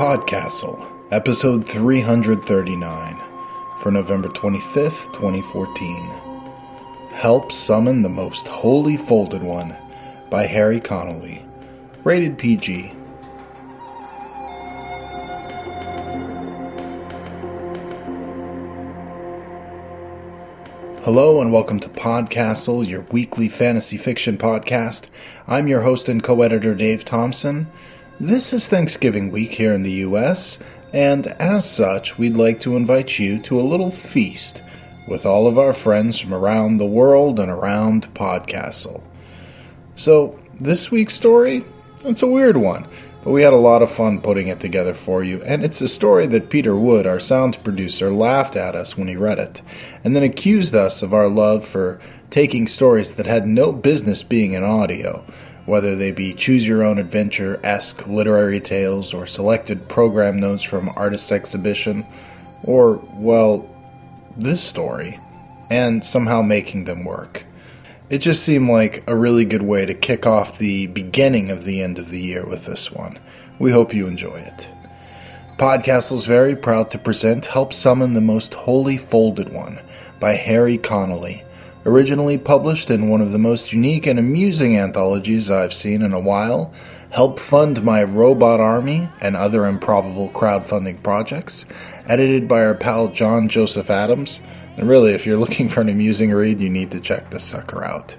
Podcastle, episode 339, for November 25th, 2014. Help Summon the Most Holy Folded One by Harry Connolly. Rated PG. Hello and welcome to Podcastle, your weekly fantasy fiction podcast. I'm your host and co editor, Dave Thompson. This is Thanksgiving week here in the U.S., and as such, we'd like to invite you to a little feast with all of our friends from around the world and around Podcastle. So, this week's story, it's a weird one, but we had a lot of fun putting it together for you, and it's a story that Peter Wood, our sound producer, laughed at us when he read it, and then accused us of our love for taking stories that had no business being in audio whether they be choose your own adventure esque literary tales or selected program notes from artist's exhibition, or, well, this story, and somehow making them work. It just seemed like a really good way to kick off the beginning of the end of the year with this one. We hope you enjoy it. Podcastle is very proud to present Help Summon the Most Holy Folded One by Harry Connolly Originally published in one of the most unique and amusing anthologies I've seen in a while, help fund my robot army and other improbable crowdfunding projects, edited by our pal John Joseph Adams. And really, if you're looking for an amusing read, you need to check this sucker out.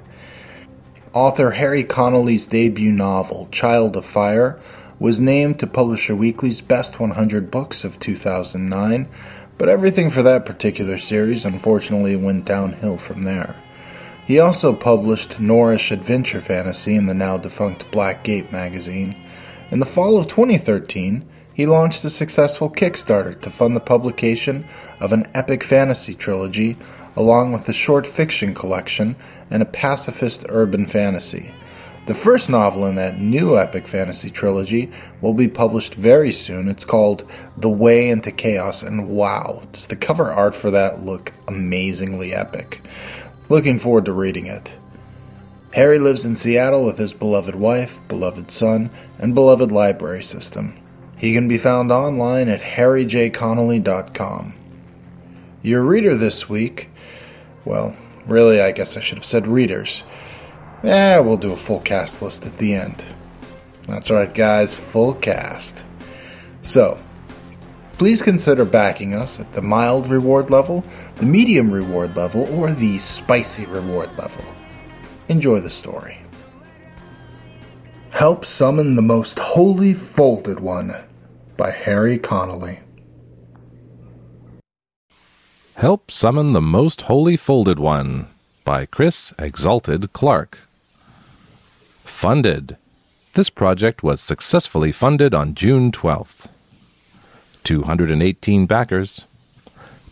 Author Harry Connolly's debut novel, Child of Fire, was named to Publisher Weekly's Best 100 Books of 2009 but everything for that particular series unfortunately went downhill from there. He also published Norrish Adventure Fantasy in the now defunct Black Gate magazine. In the fall of 2013, he launched a successful Kickstarter to fund the publication of an epic fantasy trilogy, along with a short fiction collection and a pacifist urban fantasy. The first novel in that new epic fantasy trilogy will be published very soon. It's called The Way into Chaos, and wow, does the cover art for that look amazingly epic. Looking forward to reading it. Harry lives in Seattle with his beloved wife, beloved son, and beloved library system. He can be found online at harryjconnolly.com. Your reader this week, well, really, I guess I should have said readers Eh, we'll do a full cast list at the end. That's right, guys, full cast. So, please consider backing us at the mild reward level, the medium reward level, or the spicy reward level. Enjoy the story. Help Summon the Most Holy Folded One by Harry Connolly. Help Summon the Most Holy Folded One by Chris Exalted Clark. Funded. This project was successfully funded on June 12th. 218 backers.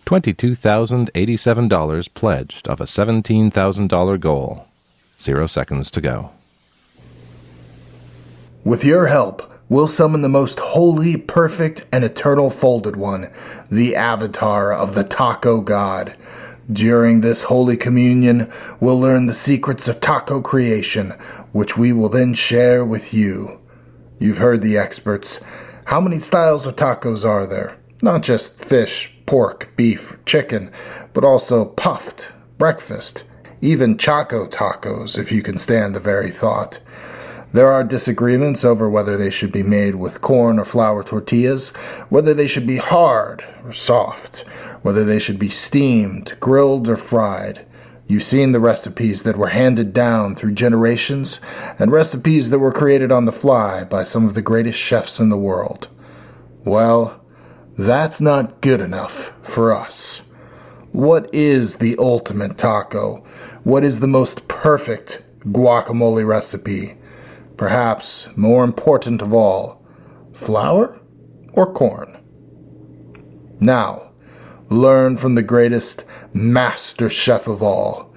$22,087 pledged of a $17,000 goal. Zero seconds to go. With your help, we'll summon the most holy, perfect, and eternal folded one, the avatar of the taco god. During this Holy Communion, we'll learn the secrets of taco creation, which we will then share with you. You've heard the experts. How many styles of tacos are there? Not just fish, pork, beef, chicken, but also puffed, breakfast, even Choco tacos, if you can stand the very thought. There are disagreements over whether they should be made with corn or flour tortillas, whether they should be hard or soft, whether they should be steamed, grilled, or fried. You've seen the recipes that were handed down through generations, and recipes that were created on the fly by some of the greatest chefs in the world. Well, that's not good enough for us. What is the ultimate taco? What is the most perfect guacamole recipe? Perhaps more important of all, flour or corn? Now, learn from the greatest master chef of all.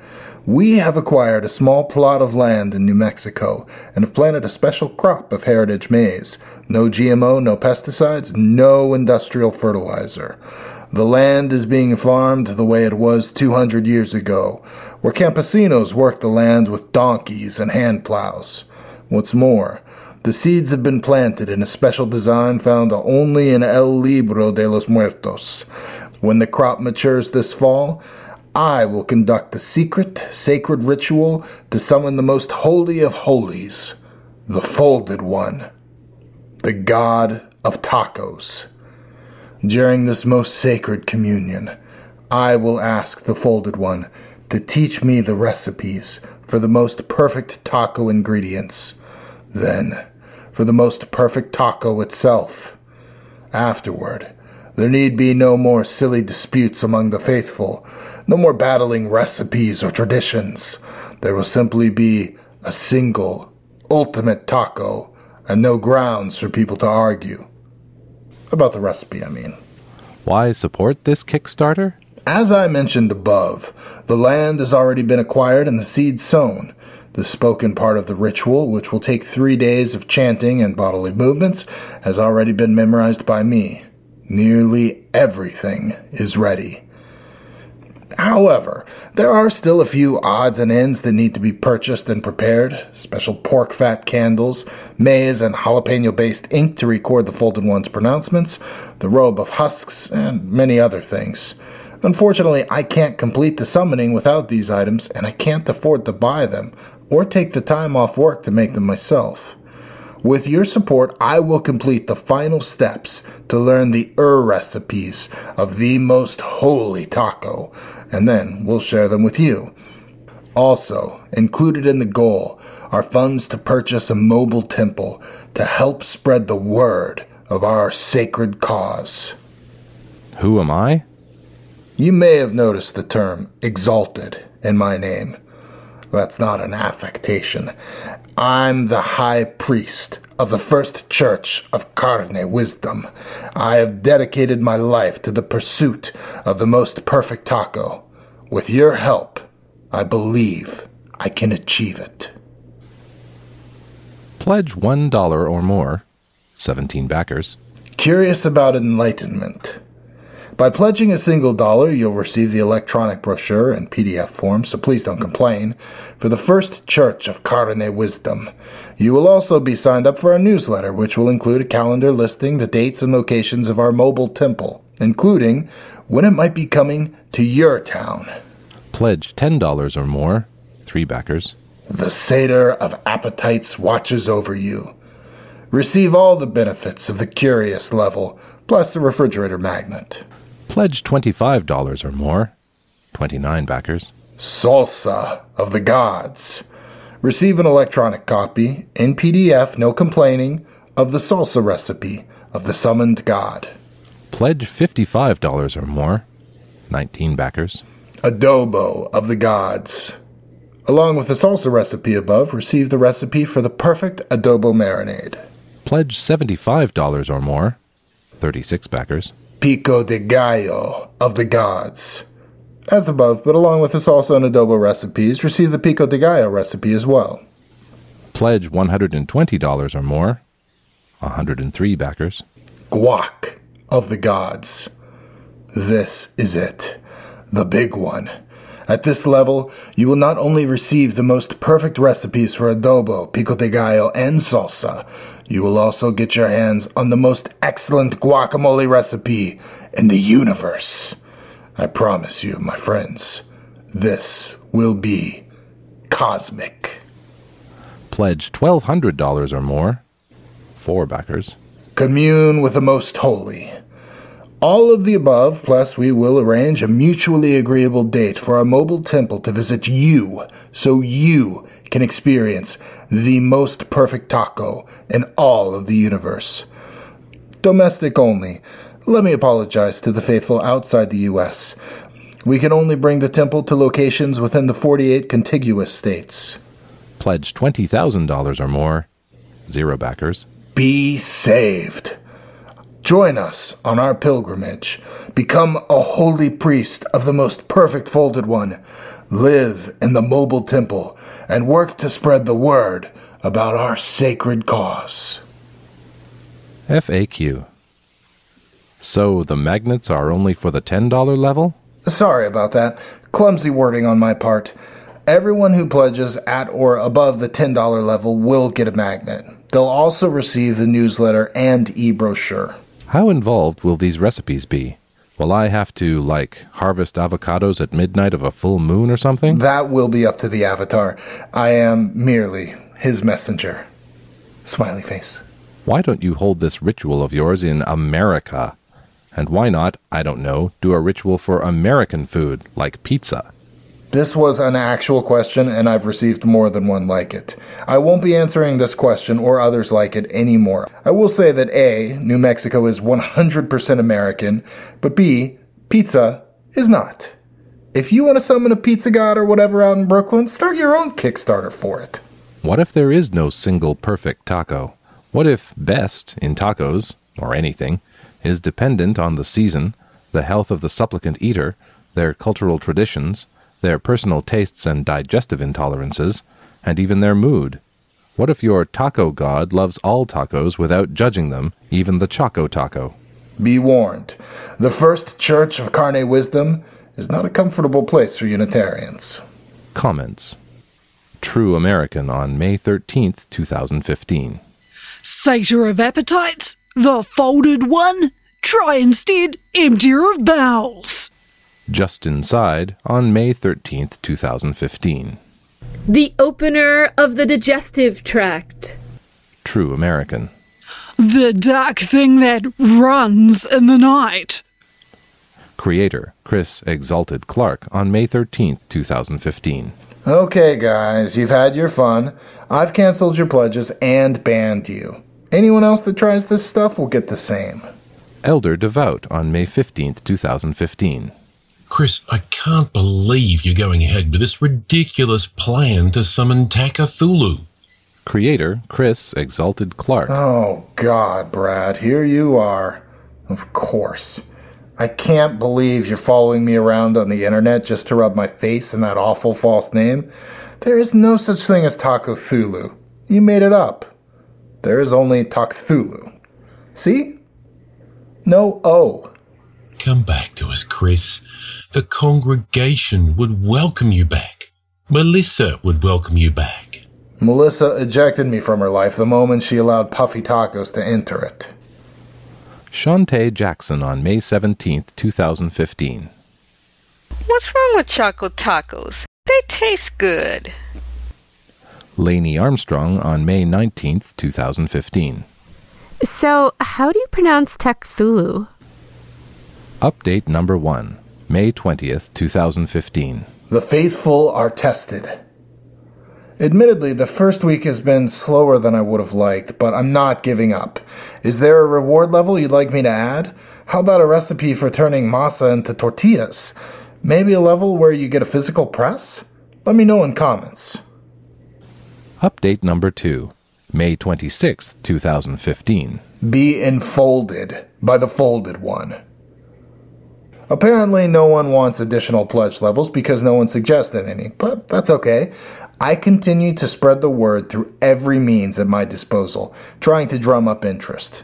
We have acquired a small plot of land in New Mexico and have planted a special crop of heritage maize. No GMO, no pesticides, no industrial fertilizer. The land is being farmed the way it was 200 years ago, where campesinos worked the land with donkeys and hand plows. What's more, The seeds have been planted in a special design found only in El Libro de los Muertos. When the crop matures this fall, I will conduct a secret, sacred ritual to summon the most holy of holies, the Folded One, the God of Tacos. During this most sacred communion, I will ask the Folded One to teach me the recipes for the most perfect taco ingredients. Then, for the most perfect taco itself. Afterward, there need be no more silly disputes among the faithful, no more battling recipes or traditions. There will simply be a single, ultimate taco, and no grounds for people to argue. About the recipe, I mean. Why support this Kickstarter? As I mentioned above, the land has already been acquired and the seeds sown. The spoken part of the ritual, which will take three days of chanting and bodily movements, has already been memorized by me. Nearly everything is ready. However, there are still a few odds and ends that need to be purchased and prepared special pork fat candles, maize and jalapeno based ink to record the Folded One's pronouncements, the robe of husks, and many other things. Unfortunately, I can't complete the summoning without these items, and I can't afford to buy them or take the time off work to make them myself. With your support, I will complete the final steps to learn the Ur recipes of the most holy taco, and then we'll share them with you. Also, included in the goal are funds to purchase a mobile temple to help spread the word of our sacred cause. Who am I? You may have noticed the term exalted in my name. That's not an affectation. I'm the high priest of the first church of Carne Wisdom. I have dedicated my life to the pursuit of the most perfect taco. With your help, I believe I can achieve it. Pledge $1 or more, 17 backers. Curious about enlightenment. By pledging a single dollar, you'll receive the electronic brochure in PDF form, so please don't complain, for the First Church of Carne Wisdom. You will also be signed up for our newsletter, which will include a calendar listing the dates and locations of our mobile temple, including when it might be coming to your town. Pledge $10 or more, 3 backers. The Satyr of Appetites watches over you. Receive all the benefits of the curious level, plus the refrigerator magnet. Pledge $25 or more, 29 backers. Salsa of the Gods. Receive an electronic copy, in PDF, no complaining, of the salsa recipe of the summoned god. Pledge $55 or more, 19 backers. Adobo of the Gods. Along with the salsa recipe above, receive the recipe for the perfect adobo marinade. Pledge $75 or more, 36 backers. Pico de Gallo of the Gods. As above, but along with the salsa and adobo recipes, receive the Pico de Gallo recipe as well. Pledge $120 or more, 103 backers. Guac of the Gods. This is it, the big one. At this level, you will not only receive the most perfect recipes for adobo, pico de gallo, and salsa, you will also get your hands on the most excellent guacamole recipe in the universe. I promise you, my friends, this will be cosmic. Pledge $1,200 or more, 4 backers. Commune with the most holy. All of the above, plus we will arrange a mutually agreeable date for our mobile temple to visit you so you can experience the most perfect taco in all of the universe. Domestic only. Let me apologize to the faithful outside the U.S. We can only bring the temple to locations within the 48 contiguous states. Pledge $20,000 or more, 0 backers. Be saved. Join us on our pilgrimage. Become a holy priest of the most perfect folded one. Live in the mobile temple and work to spread the word about our sacred cause. FAQ. So the magnets are only for the $10 level? Sorry about that. Clumsy wording on my part. Everyone who pledges at or above the $10 level will get a magnet. They'll also receive the newsletter and e brochure. How involved will these recipes be? Will I have to, like, harvest avocados at midnight of a full moon or something? That will be up to the avatar. I am merely his messenger. Smiley face. Why don't you hold this ritual of yours in America? And why not, I don't know, do a ritual for American food, like pizza? This was an actual question, and I've received more than one like it. I won't be answering this question or others like it anymore. I will say that A, New Mexico is 100% American, but B, pizza is not. If you want to summon a pizza god or whatever out in Brooklyn, start your own Kickstarter for it. What if there is no single perfect taco? What if best in tacos, or anything, is dependent on the season, the health of the supplicant eater, their cultural traditions, their personal tastes and digestive intolerances, and even their mood. What if your taco god loves all tacos without judging them, even the Choco Taco? Be warned. The First Church of Carne Wisdom is not a comfortable place for Unitarians. Comments True American on May 13th, 2015. Satyr of appetites, the folded one. Try instead emptier of bowels. Just Inside on May 13th, 2015. The opener of the digestive tract. True American. The dark thing that runs in the night. Creator Chris Exalted Clark on May 13th, 2015. Okay, guys, you've had your fun. I've canceled your pledges and banned you. Anyone else that tries this stuff will get the same. Elder Devout on May 15th, 2015. Chris, I can't believe you're going ahead with this ridiculous plan to summon Takathulu. Creator Chris Exalted Clark. Oh, God, Brad, here you are. Of course. I can't believe you're following me around on the internet just to rub my face in that awful false name. There is no such thing as Taco Thulu. You made it up. There is only Takthulu. See? No O. Come back to us, Chris. The congregation would welcome you back. Melissa would welcome you back. Melissa ejected me from her life the moment she allowed Puffy Tacos to enter it. Shantae Jackson on May 17th, 2015. What's wrong with Choco Tacos? They taste good. Lainey Armstrong on May 19th, 2015. So, how do you pronounce Cthulhu? Update number 1, May 20th, 2015. The faithful are tested. Admittedly, the first week has been slower than I would have liked, but I'm not giving up. Is there a reward level you'd like me to add? How about a recipe for turning masa into tortillas? Maybe a level where you get a physical press? Let me know in comments. Update number 2, May 26th, 2015. Be enfolded by the folded one. Apparently, no one wants additional pledge levels because no one suggested any, but that's okay. I continue to spread the word through every means at my disposal, trying to drum up interest.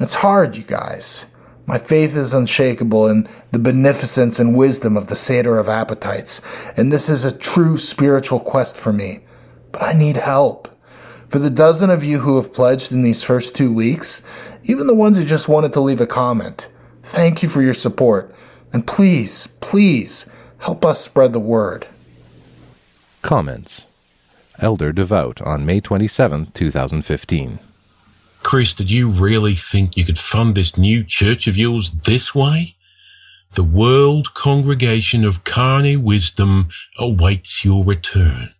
It's hard, you guys. My faith is unshakable in the beneficence and wisdom of the Satyr of Appetites, and this is a true spiritual quest for me. But I need help. For the dozen of you who have pledged in these first two weeks, even the ones who just wanted to leave a comment, thank you for your support. And please, please, help us spread the word. Comments Elder Devout on May 27, 2015. Chris, did you really think you could fund this new church of yours this way? The World Congregation of Carne Wisdom awaits your return.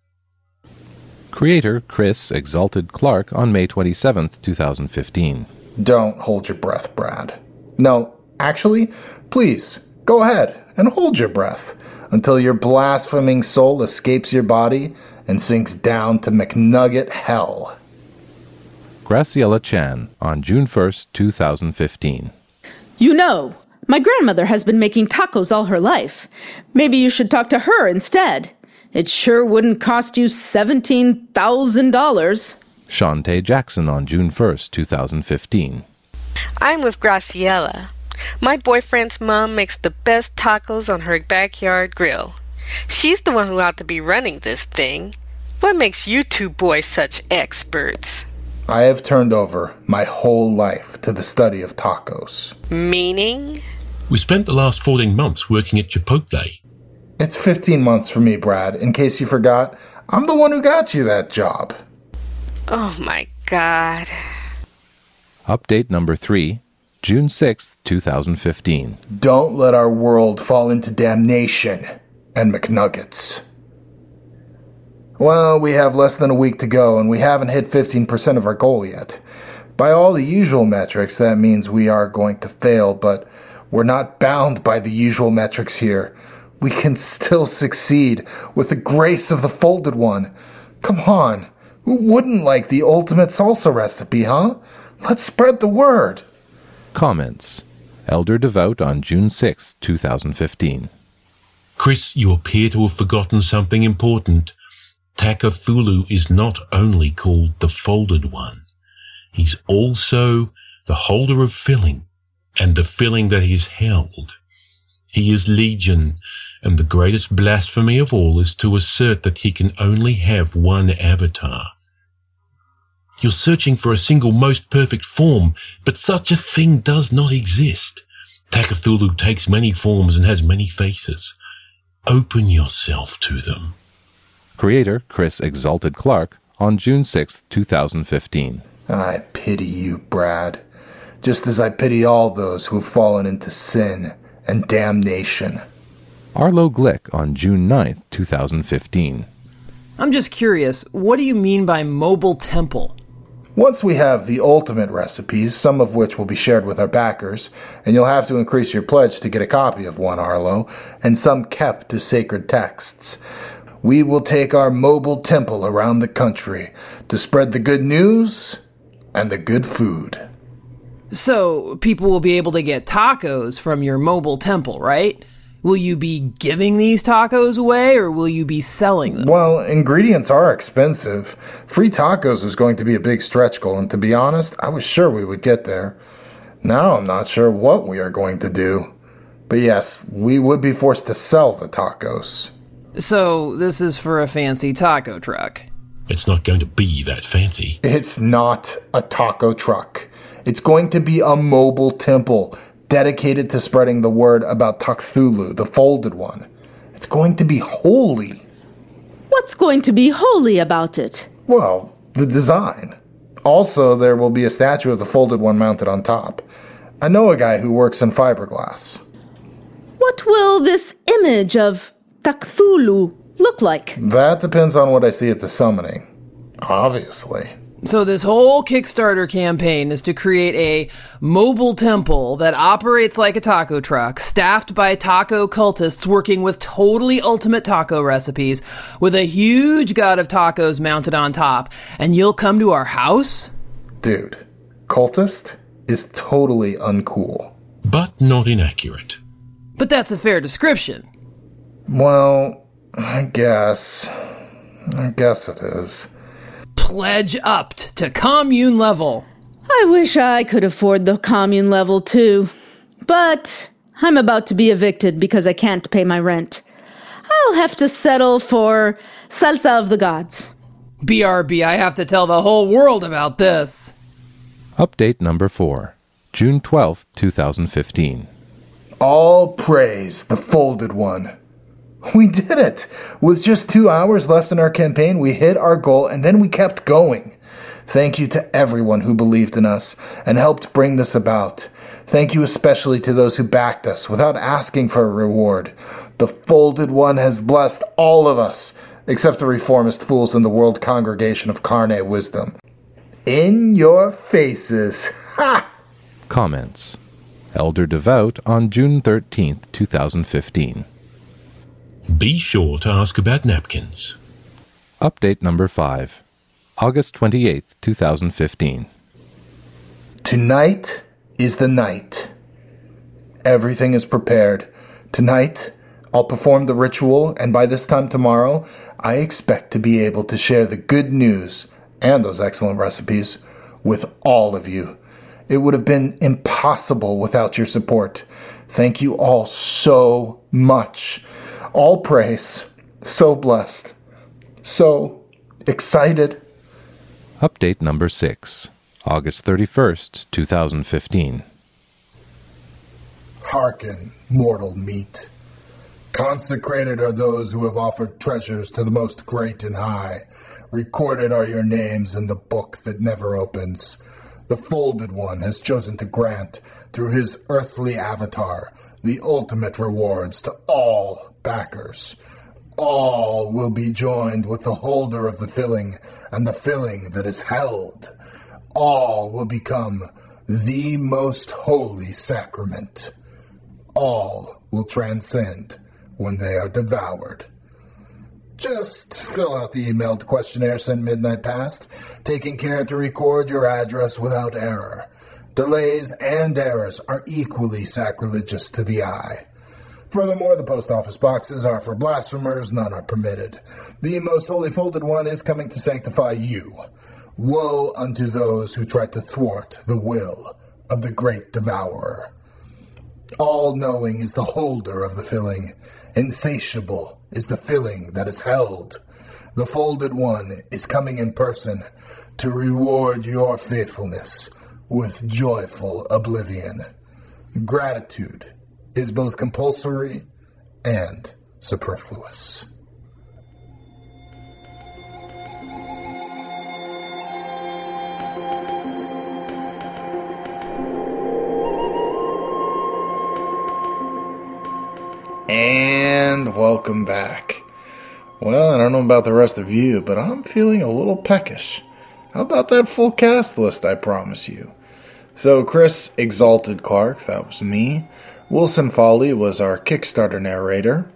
Creator Chris Exalted Clark on May 27, 2015. Don't hold your breath, Brad. No, actually, please, go ahead and hold your breath until your blaspheming soul escapes your body and sinks down to McNugget hell. Graciela Chan on June 1st, 2015. You know, my grandmother has been making tacos all her life. Maybe you should talk to her instead. It sure wouldn't cost you $17,000. Shantae Jackson on June 1st, 2015. I'm with Graciela. My boyfriend's mom makes the best tacos on her backyard grill. She's the one who ought to be running this thing. What makes you two boys such experts? I have turned over my whole life to the study of tacos. Meaning? We spent the last 14 months working at Chipotle. It's 15 months for me, Brad. In case you forgot, I'm the one who got you that job. Oh my god. Update number 3, June 6, 2015. Don't let our world fall into damnation and McNuggets. Well, we have less than a week to go, and we haven't hit 15% of our goal yet. By all the usual metrics, that means we are going to fail, but we're not bound by the usual metrics here. We can still succeed with the grace of the Folded One. Come on, who wouldn't like the ultimate salsa recipe, huh? Let's spread the word. Comments. Elder Devout on June 6, 2015. Chris, you appear to have forgotten something important. Takafulu is not only called the Folded One, he's also the holder of filling and the filling that is held. He is Legion, and the greatest blasphemy of all is to assert that he can only have one avatar. You're searching for a single most perfect form, but such a thing does not exist. Takafulu takes many forms and has many faces. Open yourself to them. Creator Chris Exalted Clark on June 6, 2015. I pity you, Brad, just as I pity all those who have fallen into sin and damnation. Arlo Glick on June 9, 2015. I'm just curious, what do you mean by mobile temple? Once we have the ultimate recipes, some of which will be shared with our backers, and you'll have to increase your pledge to get a copy of one Arlo, and some kept as sacred texts, we will take our mobile temple around the country to spread the good news and the good food. So, people will be able to get tacos from your mobile temple, right? Will you be giving these tacos away or will you be selling them? Well, ingredients are expensive. Free tacos was going to be a big stretch goal, and to be honest, I was sure we would get there. Now I'm not sure what we are going to do. But yes, we would be forced to sell the tacos. So, this is for a fancy taco truck. It's not going to be that fancy. It's not a taco truck. It's going to be a mobile temple dedicated to spreading the word about Takthulu, the folded one. It's going to be holy. What's going to be holy about it? Well, the design. Also, there will be a statue of the folded one mounted on top. I know a guy who works in fiberglass. What will this image of Takthulu look like? That depends on what I see at the summoning. Obviously. So, this whole Kickstarter campaign is to create a mobile temple that operates like a taco truck, staffed by taco cultists working with totally ultimate taco recipes, with a huge god of tacos mounted on top. And you'll come to our house? Dude, cultist is totally uncool. But not inaccurate. But that's a fair description. Well, I guess. I guess it is. Pledge upped to commune level. I wish I could afford the commune level too. But I'm about to be evicted because I can't pay my rent. I'll have to settle for salsa of the gods. BRB, I have to tell the whole world about this. Update number 4, June 12th, 2015. All praise the folded one. We did it! With just two hours left in our campaign, we hit our goal and then we kept going. Thank you to everyone who believed in us and helped bring this about. Thank you especially to those who backed us without asking for a reward. The Folded One has blessed all of us, except the reformist fools in the World Congregation of Carne Wisdom. In your faces! Ha! Comments. Elder Devout on June 13th, 2015. Be sure to ask about napkins. Update number 5, August 28, 2015. Tonight is the night. Everything is prepared. Tonight, I'll perform the ritual, and by this time tomorrow, I expect to be able to share the good news and those excellent recipes with all of you. It would have been impossible without your support. Thank you all so much. All praise. So blessed. So excited. Update number 6, August 31st, 2015. Hearken, mortal meat. Consecrated are those who have offered treasures to the most great and high. Recorded are your names in the book that never opens. The Folded One has chosen to grant, through his earthly avatar, the ultimate rewards to all backers. All will be joined with the holder of the filling and the filling that is held. All will become the most holy sacrament. All will transcend when they are devoured. Just fill out the emailed questionnaire sent midnight past, taking care to record your address without error. Delays and errors are equally sacrilegious to the eye. Furthermore, the post office boxes are for blasphemers, none are permitted. The most holy folded one is coming to sanctify you. Woe unto those who try to thwart the will of the great devourer. All knowing is the holder of the filling, insatiable is the filling that is held. The folded one is coming in person to reward your faithfulness with joyful oblivion. Gratitude is both compulsory and superfluous. And welcome back. Well, I don't know about the rest of you, but I'm feeling a little peckish. How about that full cast list I promise you? So, Chris Exalted Clark, that was me. Wilson Foley was our Kickstarter narrator.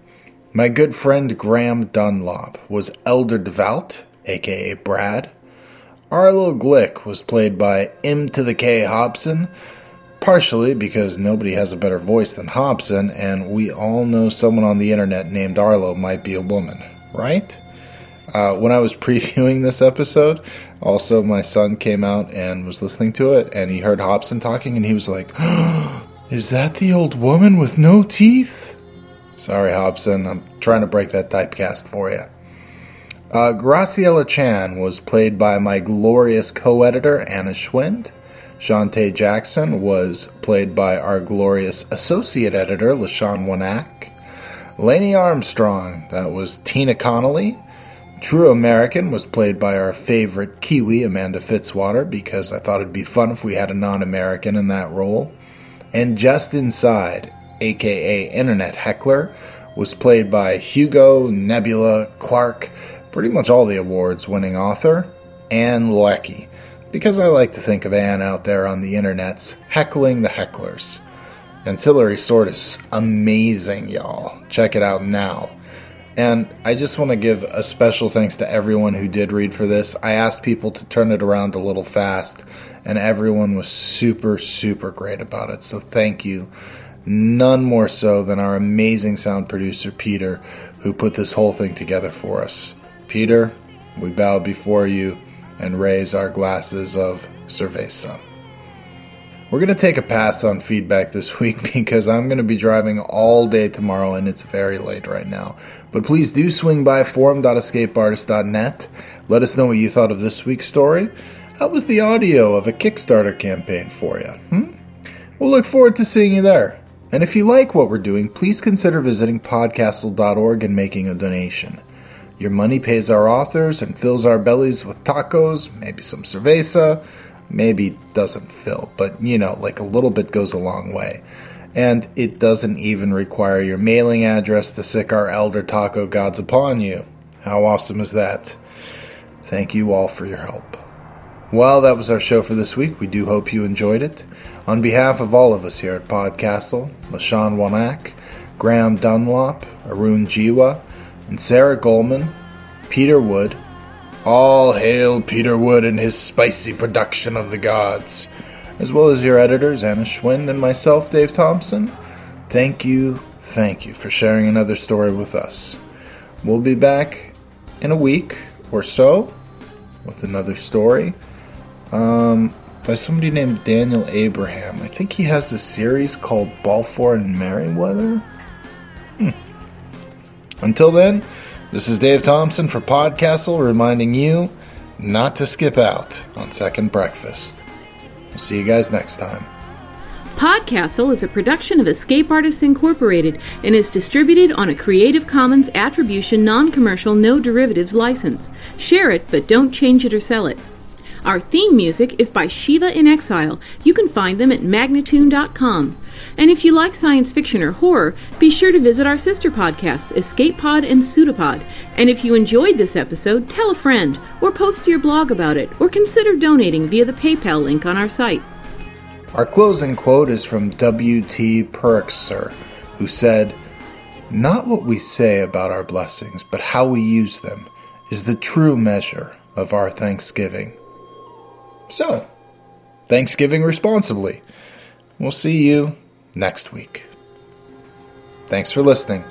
My good friend Graham Dunlop was Elder Devout, aka Brad. Arlo Glick was played by M to the K Hobson, partially because nobody has a better voice than Hobson, and we all know someone on the internet named Arlo might be a woman, right? Uh, when I was previewing this episode, also my son came out and was listening to it, and he heard Hobson talking, and he was like, Is that the old woman with no teeth? Sorry, Hobson, I'm trying to break that typecast for you. Uh, Graciela Chan was played by my glorious co editor, Anna Schwind. Shantae Jackson was played by our glorious associate editor, LaShawn Wanak. Lainey Armstrong, that was Tina Connolly. True American was played by our favorite Kiwi, Amanda Fitzwater, because I thought it'd be fun if we had a non American in that role. And Just Inside, aka Internet Heckler, was played by Hugo, Nebula, Clarke, pretty much all the awards winning author, Ann Leckie because I like to think of Anne out there on the internets heckling the hecklers. Ancillary Sword is amazing, y'all. Check it out now. And I just want to give a special thanks to everyone who did read for this. I asked people to turn it around a little fast, and everyone was super, super great about it. So thank you. None more so than our amazing sound producer, Peter, who put this whole thing together for us. Peter, we bow before you and raise our glasses of cerveza. We're going to take a pass on feedback this week because I'm going to be driving all day tomorrow and it's very late right now. But please do swing by forum.escapeartist.net. Let us know what you thought of this week's story. How was the audio of a Kickstarter campaign for you? Hmm? We'll look forward to seeing you there. And if you like what we're doing, please consider visiting podcastle.org and making a donation. Your money pays our authors and fills our bellies with tacos, maybe some cerveza, maybe doesn't fill, but you know, like a little bit goes a long way. And it doesn't even require your mailing address to sick our elder taco gods upon you. How awesome is that? Thank you all for your help. Well, that was our show for this week. We do hope you enjoyed it. On behalf of all of us here at Podcastle, LaShawn Wanak, Graham Dunlop, Arun Jiwa, and Sarah Goldman, Peter Wood. All hail Peter Wood and his spicy production of the gods, as well as your editors, Anna Schwind and myself, Dave Thompson. Thank you, thank you for sharing another story with us. We'll be back in a week or so with another story um, by somebody named Daniel Abraham. I think he has this series called Balfour and Meriwether. Hmm. Until then, this is Dave Thompson for Podcastle reminding you not to skip out on Second Breakfast. We'll see you guys next time. Podcastle is a production of Escape Artists Incorporated and is distributed on a Creative Commons Attribution Non Commercial No Derivatives license. Share it, but don't change it or sell it. Our theme music is by Shiva in Exile. You can find them at magnatune.com. And if you like science fiction or horror, be sure to visit our sister podcasts, Escape Pod and Pseudopod. And if you enjoyed this episode, tell a friend, or post to your blog about it, or consider donating via the PayPal link on our site. Our closing quote is from W.T. Purkiser, who said, Not what we say about our blessings, but how we use them is the true measure of our thanksgiving. So, Thanksgiving responsibly. We'll see you next week. Thanks for listening.